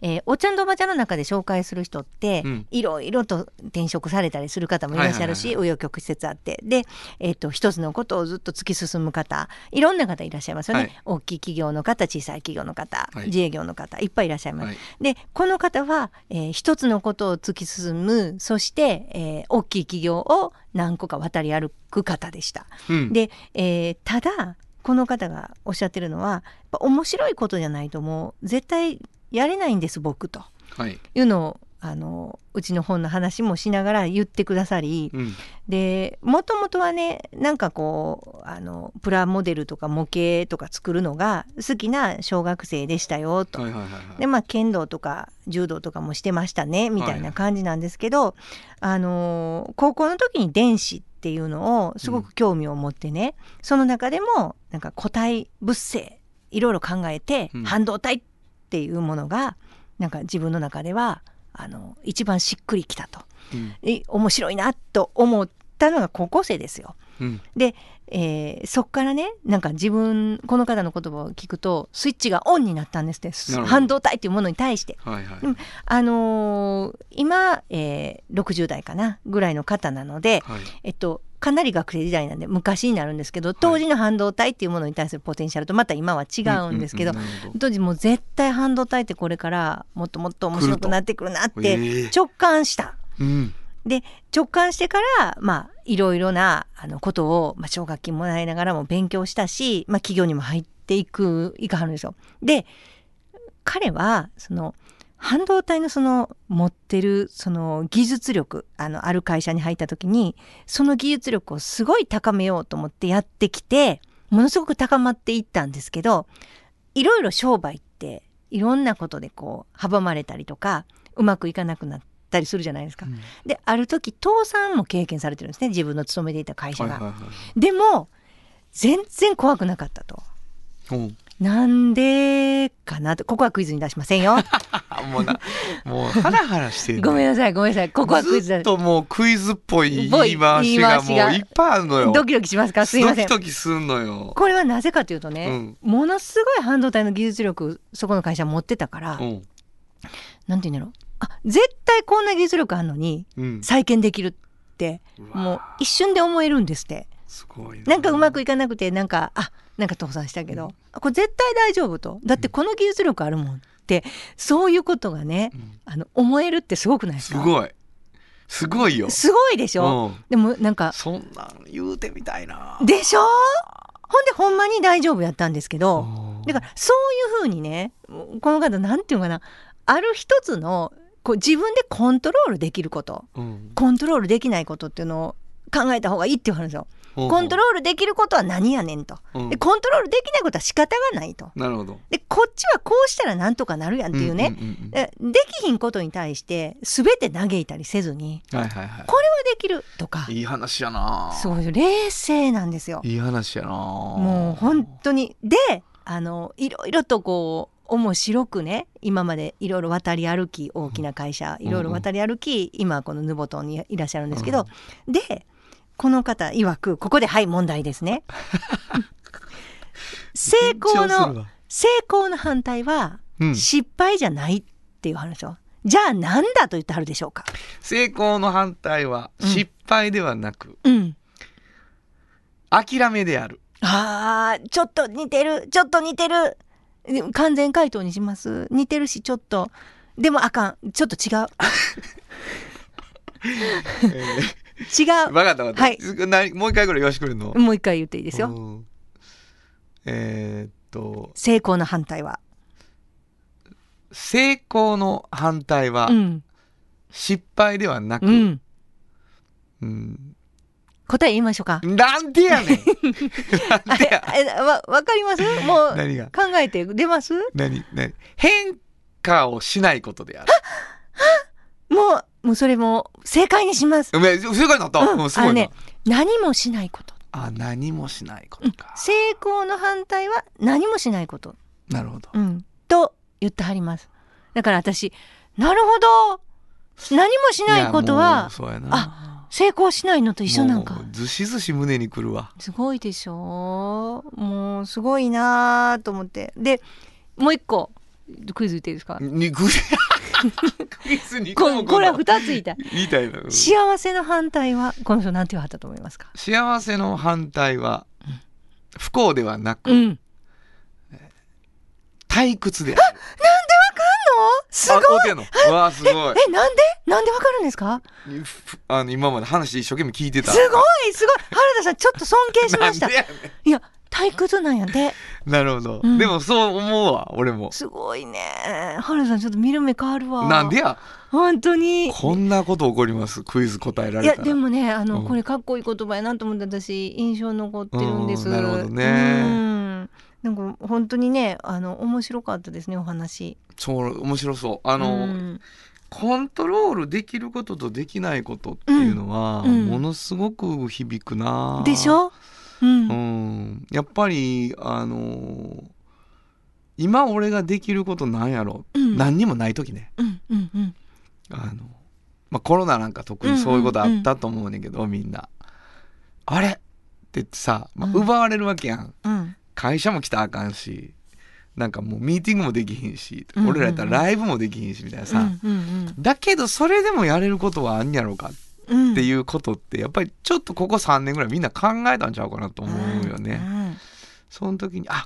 えーおっちゃんとおばちゃんの中で紹介する人って、うん。いろいろと転職されたりする方もいらっしゃるしはいはい紆余曲折あって。で、えー、と一つのことをずっと突き進む方いろんな方いらっしゃいますよね、はい。大きい企業の方小さい企業の方、はい。自営業の方いっぱいいらっしゃいます。はい。でこの方は、えー一つのことを突き進むそして、えー大きい企業を何個か渡り歩く方でした。うん。で、えーただこの方がおっしゃってるのは面白いことじゃないともう絶対やれないんです僕と。はい。いうのをあのうちの本の話もしながら言ってくださり、うん。でもともとはねなんかこうあのプラモデルとか模型とか作るのが好きな小学生でしたよと。剣道とか柔道とかもしてましたねみたいな感じなんですけど、あのー高校の時に電子っていうのをすごく興味を持ってね、その中でもなんか固体物性いろいろ考えて、うん。半導体っていうものがなんか自分の中ではあの一番しっくりきたと。うん。え面白いなと思ったのが高校生ですよ。うん。で、えーそっからねなんか自分この方の言葉を聞くとスイッチがオンになったんですって。なるほど。半導体っていうものに対して。はいはい。うんあのー今、えー60代かなぐらいの方なので、はい。えっと、かなり学生時代なんで昔になるんですけど当時の半導体っていうものに対するポテンシャルとまた今は違うんですけど、当時もう絶対半導体ってこれからもっともっと面白くなってくるなってええ。直感した。うん。で直感してからまあいろいろなあのことを、まあ、奨学金もらいながらも勉強したし、まあ、企業にも入っていくいかはるんですよ。で彼はその半導体のその持ってるその技術力あのある会社に入った時にその技術力をすごい高めようと思ってやってきてものすごく高まっていったんですけどいろいろ商売っていろんなことでこう阻まれたりとかうまくいかなくなったりするじゃないですか。である時倒産も経験されてるんですね自分の勤めていた会社が。でも全然怖くなかったと。なんでかなとここはクイズに出しませんよ。あ もうなもうハラハラしてるごめんなさいごめんなさい。ここはクイズずっともうクイズっぽい言い回しがもう言いっぱいあるのよ。ドキドキしますかすいません。ドキドキすんのよ。これはなぜかというとね、ものすごい半導体の技術力そこの会社持ってたから、うん。なんて言うんだろう。あ絶対こんな技術力あるのにうん。再建できるってうわもう一瞬で思えるんですってすごいな。んかうまくいいかなくてなんかあなんか倒産したけど、あこれ絶対大丈夫と。だってこの技術力あるもんってそういうことがねあの思えるってすごくないですか？すごい。すごいよ。すごいでしょ、うん。でもなんかそんなん言うてみたいな。でしょ？ほんでほんまに大丈夫やったんですけどうん。だからそういうふうにねこの方なんていうのかなある一つのこう自分でコントロールできること。うん。コントロールできないことっていうのを考えた方がいいって言われるんですよ。コントロールできることは何やねんと。うん。でコントロールできないことは仕方がないと。なるほど。でこっちはこうしたらなんとかなるやんっていうね、んんうんでできひんことに対して全て嘆いたりせずにうんはいはい。はこれはできるとか。いいい話やな。すごい冷静なんですよ。いい話やな。もう本当に。であのいろいろとこう面白くね今までいろいろ渡り歩き大きな会社いろいろ渡り歩き今はこのヌボトンにいらっしゃるんですけど、でこの方曰くここではい問題ですね。成功のわ。成功の反対はうん。失敗じゃないっていう話をじゃあ何だと言ってはるでしょうか。成功の反対はうん。失敗ではなく、うん。諦めである。あーちょっと似てるちょっと似てる。完全回答にします。似てるしちょっと。でもあかん。ちょっと違う 違う。分かった分かった、はい。なもう一回ぐらい言わしてくれるの？もう一回言っていいですよ、うん。えーっと。成功の反対は。成功の反対はうん。失敗ではなく、うん。うん。答え言いましょうか。なんでやねん。なんでや。えわわかります？もう何が？考えて出ます？何何？変化をしないことである。もうもうそれも正解にします、正解になった、うん。うんすごいね何もしないこと。あ何もしないことか、成功の反対は何もしないこと、なるほど。うん、と言ってはります。だから私なるほど。何もしないことはあ成功しないのと一緒なんか。ずしずし胸にくるわ。すごいでしょ。もうすごいなと思って。でもう一個クイズ言っていいですか？にクイズ？ここれは二つ言いたい。言いたいな、うん。幸せの反対はこの人なんて言わはったと思いますか？幸せの反対は不幸ではなく、うん。退屈である。すごい。あ合うてんの。うわあすごい。えなんで？なんでわかるんですか？ふあの今まで話一生懸命聞いてた。すごいすごい。原田さんちょっと尊敬しました。なんでやねいや退屈なんやで。んなるほど、うん。でもそう思うわ俺も。すごいね。原田さんちょっと見る目変わるわ。なんでや？本当に。こんなこと起こります？クイズ答えらいやれたら。でもねあの、うん。これかっこいい言葉やなと思って私印象残ってるんです。うんなるほどね。うん。なんか本当にねあの面白かったですねお話。そう面白そう。あの、うん。コントロールできることとできないことっていうのは、ものすごく響くなでしょ？うん、うん、やっぱりあの今俺ができることなんやろ、うん。何にもない時ね。うんうんうん。あの、まあ、コロナなんか特にそういうことあったと思うねんけど、みんな。あれ？って言ってさ、まあ、うん。奪われるわけやん。うん。会社も来たらあかんしなんかもうミーティングもできひんし、うんうんうん。俺らやったらライブもできひんしみたいなさ、うんうんだけどそれでもやれることはあんやろうかうんっていうことってやっぱりちょっとここ3年ぐらいみんな考えたんちゃうかなと思うよね。ん。その時にあ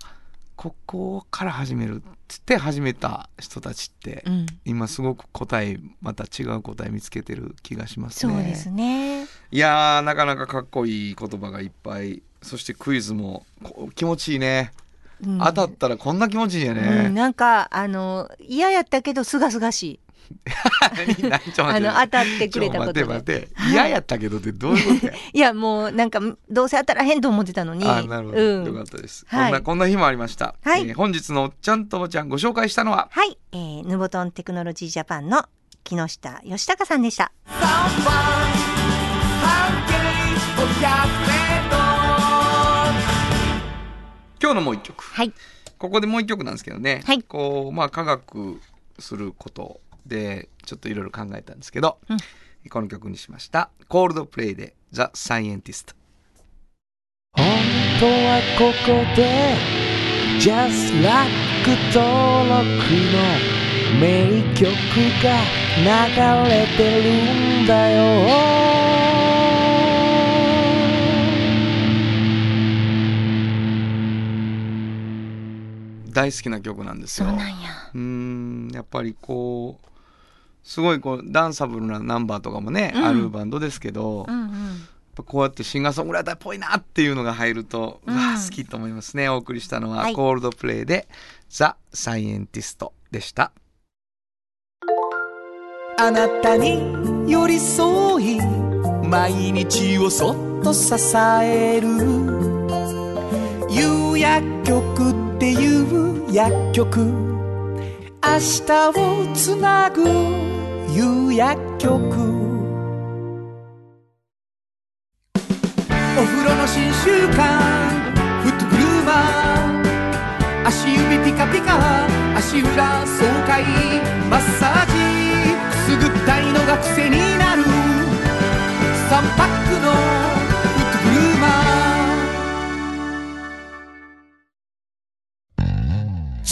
ここから始めるっつって始めた人たちって、うん。今すごく答えまた違う答え見つけてる気がしますね。そうですね。いやーなかなかかっこいい言葉がいっぱい。そしてクイズもこ気持ちいいね、うん。当たったらこんな気持ちいいんやうん、ね。なんかあの嫌やったけどすがすがしい 何何ちょあの当たってくれたことで。待て嫌やったけどってどういうことや？いやもうなんかどうせ当たらへんと思ってたのに。あなるほど、うん、よかったです、はいこんなこんな日もありました、はい。えー本日のおっちゃんとおばちゃんご紹介したのは？はい、えー、ヌボトンテクノロジージャパンの木下義孝さんでした。今日のもう一曲。はい。ここでもう一曲なんですけどね、はい。こうまあ科学することでちょっといろいろ考えたんですけど、うん。この曲にしました。コールドプレイで「ザ・サイエンティスト本当はここで Just Like 登録の名曲が流れてるんだよ。大好きな曲なんですよ。や。うーんやっぱりこうすごいこうダンサブルなナンバーとかもね、うん。あるバンドですけど、うんうん。ぱこうやってシンガーソングライターっぽいなっていうのが入ると、うん。好きと思いますね。お送りしたのは、はい。コールドプレイで「ザ・サイエンティスト」でした。あなたに寄り添い毎日をそっと支える。夕薬局っていう薬局明日をつなぐ夕薬局。お風呂の新習慣フットグルーマー足指ピカピカ足裏爽快。マッサージ。くすぐったいのが癖になる。3パックの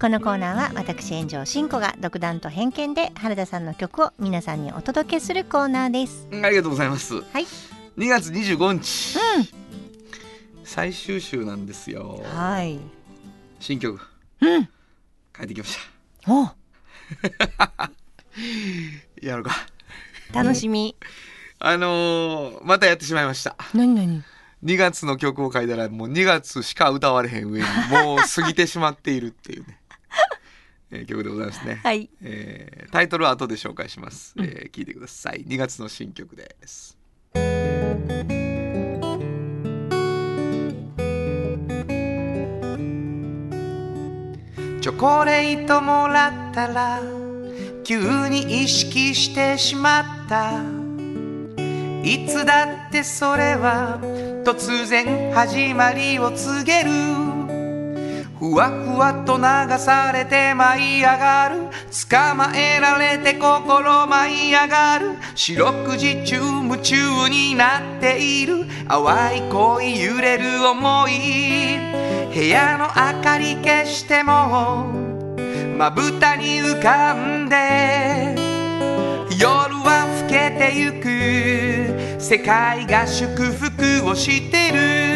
このコーナーは私炎上真子が独断と偏見で原田さんの曲を皆さんにお届けするコーナーです。ありがとうございます。はい。2月25日、うん。最終週なんですよ。はい。新曲。うん。帰ってきましお。た やろうか。楽しみ。あのーまたやってしまいました。何何？2月の曲を書いたらもう2月しか歌われへん上にもう過ぎてしまっているっていうね、えー曲でございますね、はい。えータイトルは後で紹介します、えー聞いてください。2月の新曲です。チョコレートもらったら急に意識してしまった。いつだってそれは突然始まりを告げるふわふわと流されて舞い上がる。捕まえられて心舞い上がる。四六時中夢中になっている。淡い恋揺れる想い。部屋の明かり消してもまぶたに浮かんで夜は更けてゆく。世界が祝福をしてる。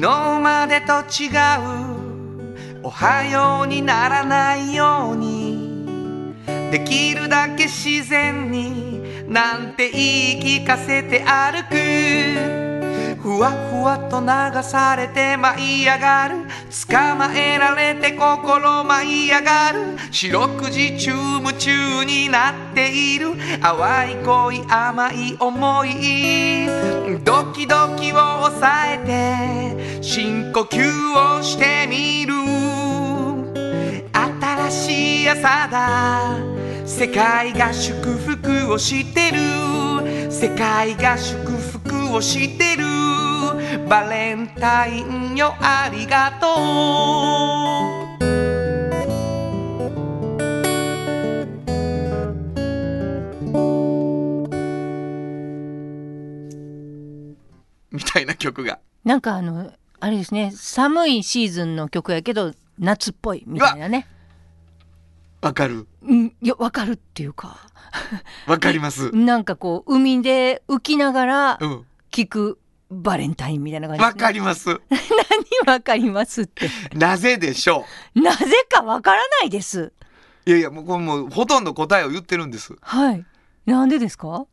日までと違う。おはようにならないように。できるだけ自然に。なんて言い聞かせて歩く。ふわふわと流されて舞い上がる。捕まえられて心舞い上がる。四六時中夢中になっている。淡い恋甘い思い。ドキドキを抑えて深呼吸をしてみる。新しい朝だ。世界が祝福をしてる。世界が祝福をしてる。バレンタインよありがとう。みたいな曲が。なんかあのあれですね寒いシーズンの曲やけど夏っぽいみたいなね。わかる。うんいやわかるっていうか。わかります。なんかこう海で浮きながらうん。聴くバレンタインみたいな感じ、わかります。何わかりますって。なぜでしょなぜかわからないです。ういやいやもうこれもうほとんど答えを言ってるんです。はい。なんでですか？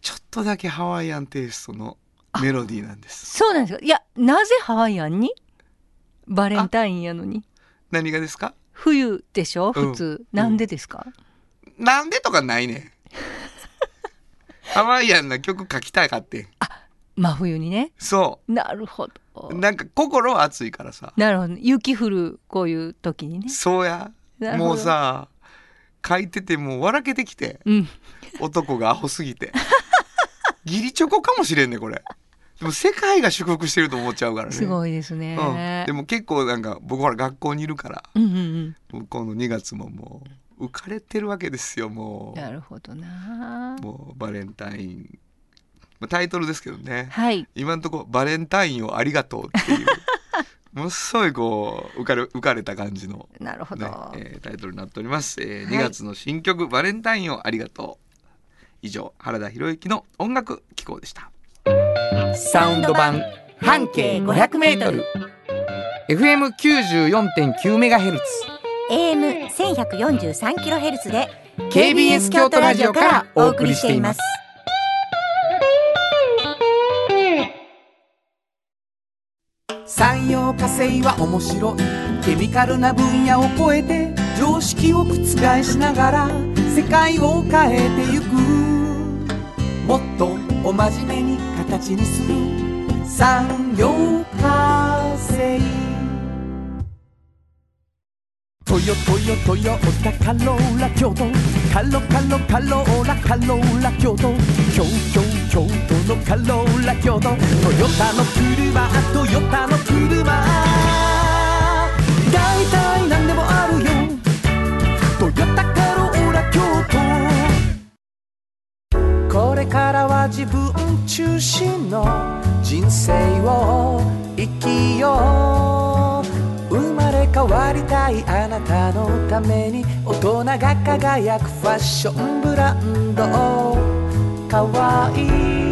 ちょっとだけハワイアンテイストのメロディーなんです。そうなんですか？いやなぜハワイアンに？バレンタインやのに。何がですか？冬でしょ？うん。普通、なんでですか、なんでとかないねん。ハワイアンな曲書きたいかって真冬にね。そなるほど。うなんか心は熱いからさ。なるほど雪降るこういう時にね。そうや。もうさ書いててもう笑けてきて。うん。男がアホすぎて。ギリチョコかもしれんねこれ。でも世界が祝福してると思っちゃうからね。すごいですね、うん、でも結構なんか僕ほら学校にいるから。うんうん向こうの2月ももう浮かれてるわけですよもう。んなるほどな。うもうバレンタインまあタイトルですけどね。はい。今のところバレンタインをありがとうっていう。ものすごいこう浮かれ浮かれた感じの、なるほど、ねえータイトルになっております、えーはい。2月の新曲、バレンタインをありがとう。以上原田博之の音楽機構でした。サウンド版半径 500m FM94.9 メガヘルツ。AM 1143キロヘルツで KBS 京都ラジオからお送りしています産業化成は面白いケミカルな分野を超えて常識を覆しながら世界を変えてゆくもっとお真面目に形にする。産業化成。トヨトヨトヨタカローラ京都カロカロカローラカローラ京都京京京都のカローラ京都トヨタの車トヨタの車大体何でもあるよ。トヨタカローラ京都。これからは自分中心の人生を生きよう。生まれ変わりたいあなたのために大人が輝くファッションブランド。かわいい。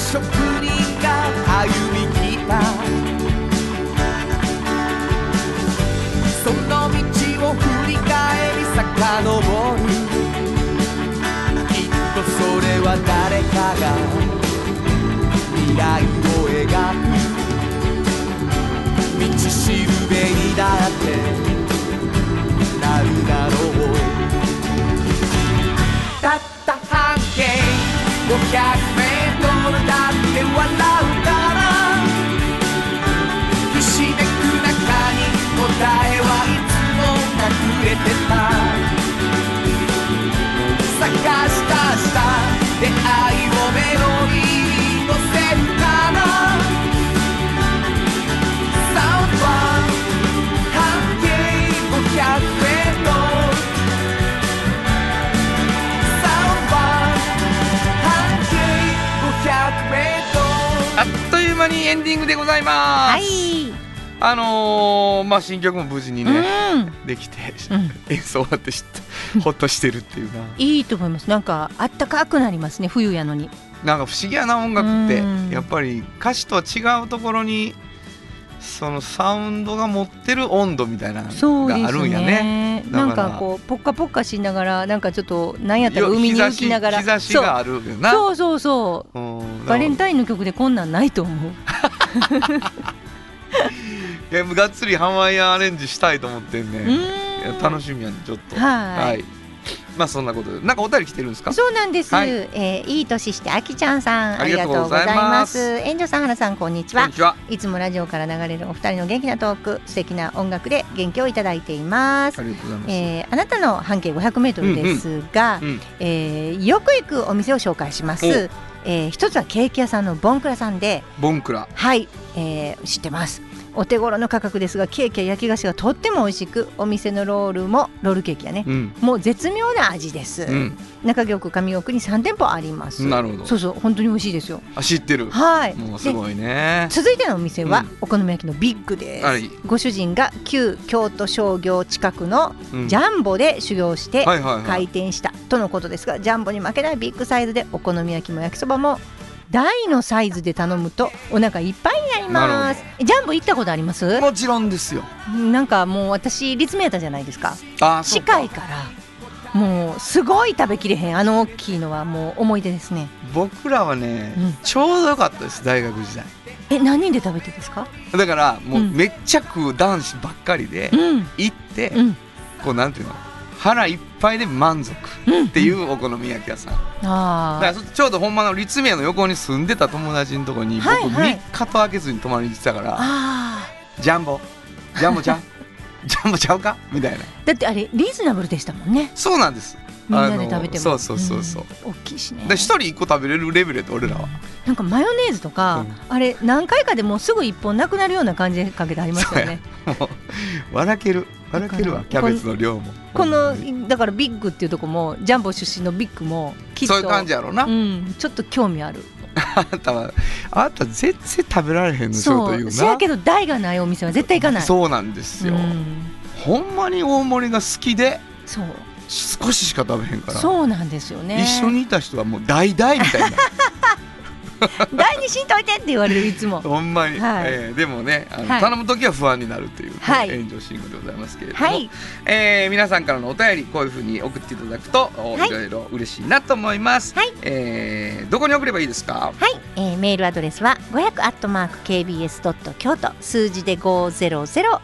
職人が歩み来たその道を振り返り遡るきっとそれは誰かが未来を描く道しるべにだってなるだろう。たった半径500メートル。だっでございます、はい。あのーまあ新曲も無事にね、うん。できて、うん演奏終わってほっとしてるっていうな いいと思います。なんかあったかくなりますね。冬やのに。なんか不思議やな音楽ってうんやっぱり歌詞とは違うところにそのサウンドが持ってる温度みたいなのがあるんやね。ね。なんかこうポッカポッカしながらなんかちょっとなんやったらよ海に浮きながら。日差しがあるよな。そうそうそうバレンタインの曲でこんなんないと思う。いやがっつりハワイアンアレンジしたいと思ってんね。楽しみやねちょっと。はいまあそんなことでなんかお便り来てるんですか？そうなんです。はいえーいい年してあきちゃんさんありががとうございま。ます遠慮さん原さんこんにちは。いつもラジオから流れるお二人の元気なトーク、素敵な音楽で元気をいただいていますあ。りがとうございます。えーあなたの半径500メートルですが、うんえーよく行くお店を紹介します。えー一つはケーキ屋さんのボンクラさんで、ボンクラ。はい、えー知ってます。お手頃の価格ですがケーキや焼き菓子がとっても美味しくお店のロールもロールケーキやね、うん。もう絶妙な味です、うん。中京区上京区に3店舗ありますなるほどそうそう本当に美味しいですよあ知ってる。はいもうすごいねで。続いてのお店は、うんお好み焼きのビッグです、はい。ご主人が旧京都商業近くのうんジャンボで修行して。開店したとのことですがジャンボに負けないビッグサイズでお好み焼きも焼きそばも大のサイズで頼むとお腹いっぱいになります。ジャンボ行ったことあります？もちろんですよ。なんかもう私立命やったじゃないですか。あ近いから。もうすごい食べきれへん。あの大きいのはもう思い出ですね。僕らはね、うん。ちょうどよかったです大学時代。え何人で食べてですか？だからもううん。めっちゃ食う男子ばっかりでうん。行って、うん。こうなんていうの？腹いっぱいで満足うんっていうお好み焼き屋さん、あだからちょうどほんまの立命の横に住んでた友達のとこに僕はいはい。3日と空けずに泊まりに行ってたから、あジャンボ。ジャンボちゃん？ジャンボちゃうか？みたいな。ーだってあれリーズナブルでしたもんね。そうなんです。みんなで食べても。そうそうそうそう、うん。大きいしね。で一人一個食べれるレベルで俺らは、なんかマヨネーズとか、あれ何回かでもうすぐ一本なくなるような感じでかけてありますよね。笑ける笑けるわキャベツの量も。このだからビッグっていうとこもジャンボ出身のビッグもきっとそういう感じやろうな、うん、ちょっと興味ある。あ なたはあなた全然食べられへんのしょそうというな。せやけど台がないお店は絶対行かない。そうなんですよ、うん。ほんまに大盛りが好きでそう。少ししか食べへんから。そうなんですよね。一緒にいた人はもう大々みたいな 台にしんといてって言われるいつも。ほんまに、はい。えーでもねあの、はい。頼む時は不安になるという、ねはい。炎上シーンでございますけれども、はい。えー皆さんからのお便りこういうふうに送っていただくと、おはい。いろいろ嬉しいなと思います、はい。えーどこに送ればいいですか？はい、えーメールアドレスは500アットマーク KBS ドット京都。数字で500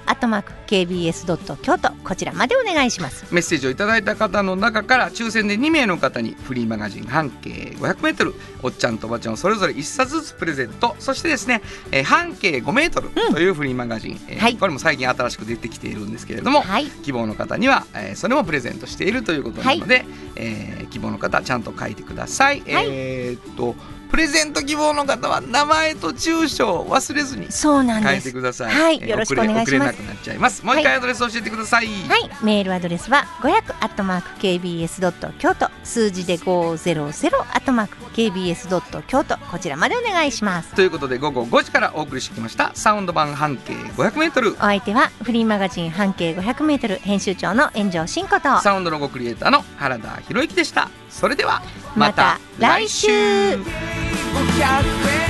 アットマーク KBS ドット京都。こちらまでお願いします。メッセージをいただいた方の中から抽選で2名の方にフリーマガジン半径 500m おっちゃんとおばちゃんをそれぞれ1冊ずつプレゼント。そしてですね、えー半径 5m というフリーマガジン、えーはい。これも最近新しく出てきているんですけれども、はい。希望の方には、えーそれもプレゼントしているということなので、えー希望の方ちゃんと書いてください、はい。えーっとプレゼント希望の方は名前と住所を忘れずにそうなん書いですてください。はいえーよろしくお願いします。送れ送れなくなっちゃいます。もう一回アドレス教えてください、はい、メールアドレスは500アットマーク KBS ドット京都数字で500アットマーク KBS ドット京都こちらまでお願いします。ということで午後5時からお送りしてきました。サウンド版半径 500m お相手はフリーマガジン半径 500m 編集長の炎上真子と。サウンドロゴクリエイターの原田博之でした。それではまた来週。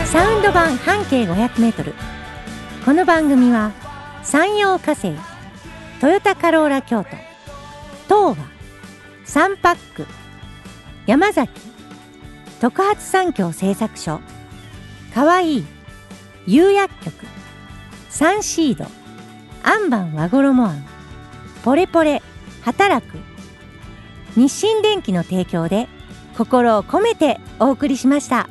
サウンド版半径 500m この番組は山陽火星トヨタカローラ京都東和サンパック山崎特発産業製作所かわいい釉薬局サンシードアンバン和衣あんポレポレ働く日清電機の提供で心を込めてお送りしました。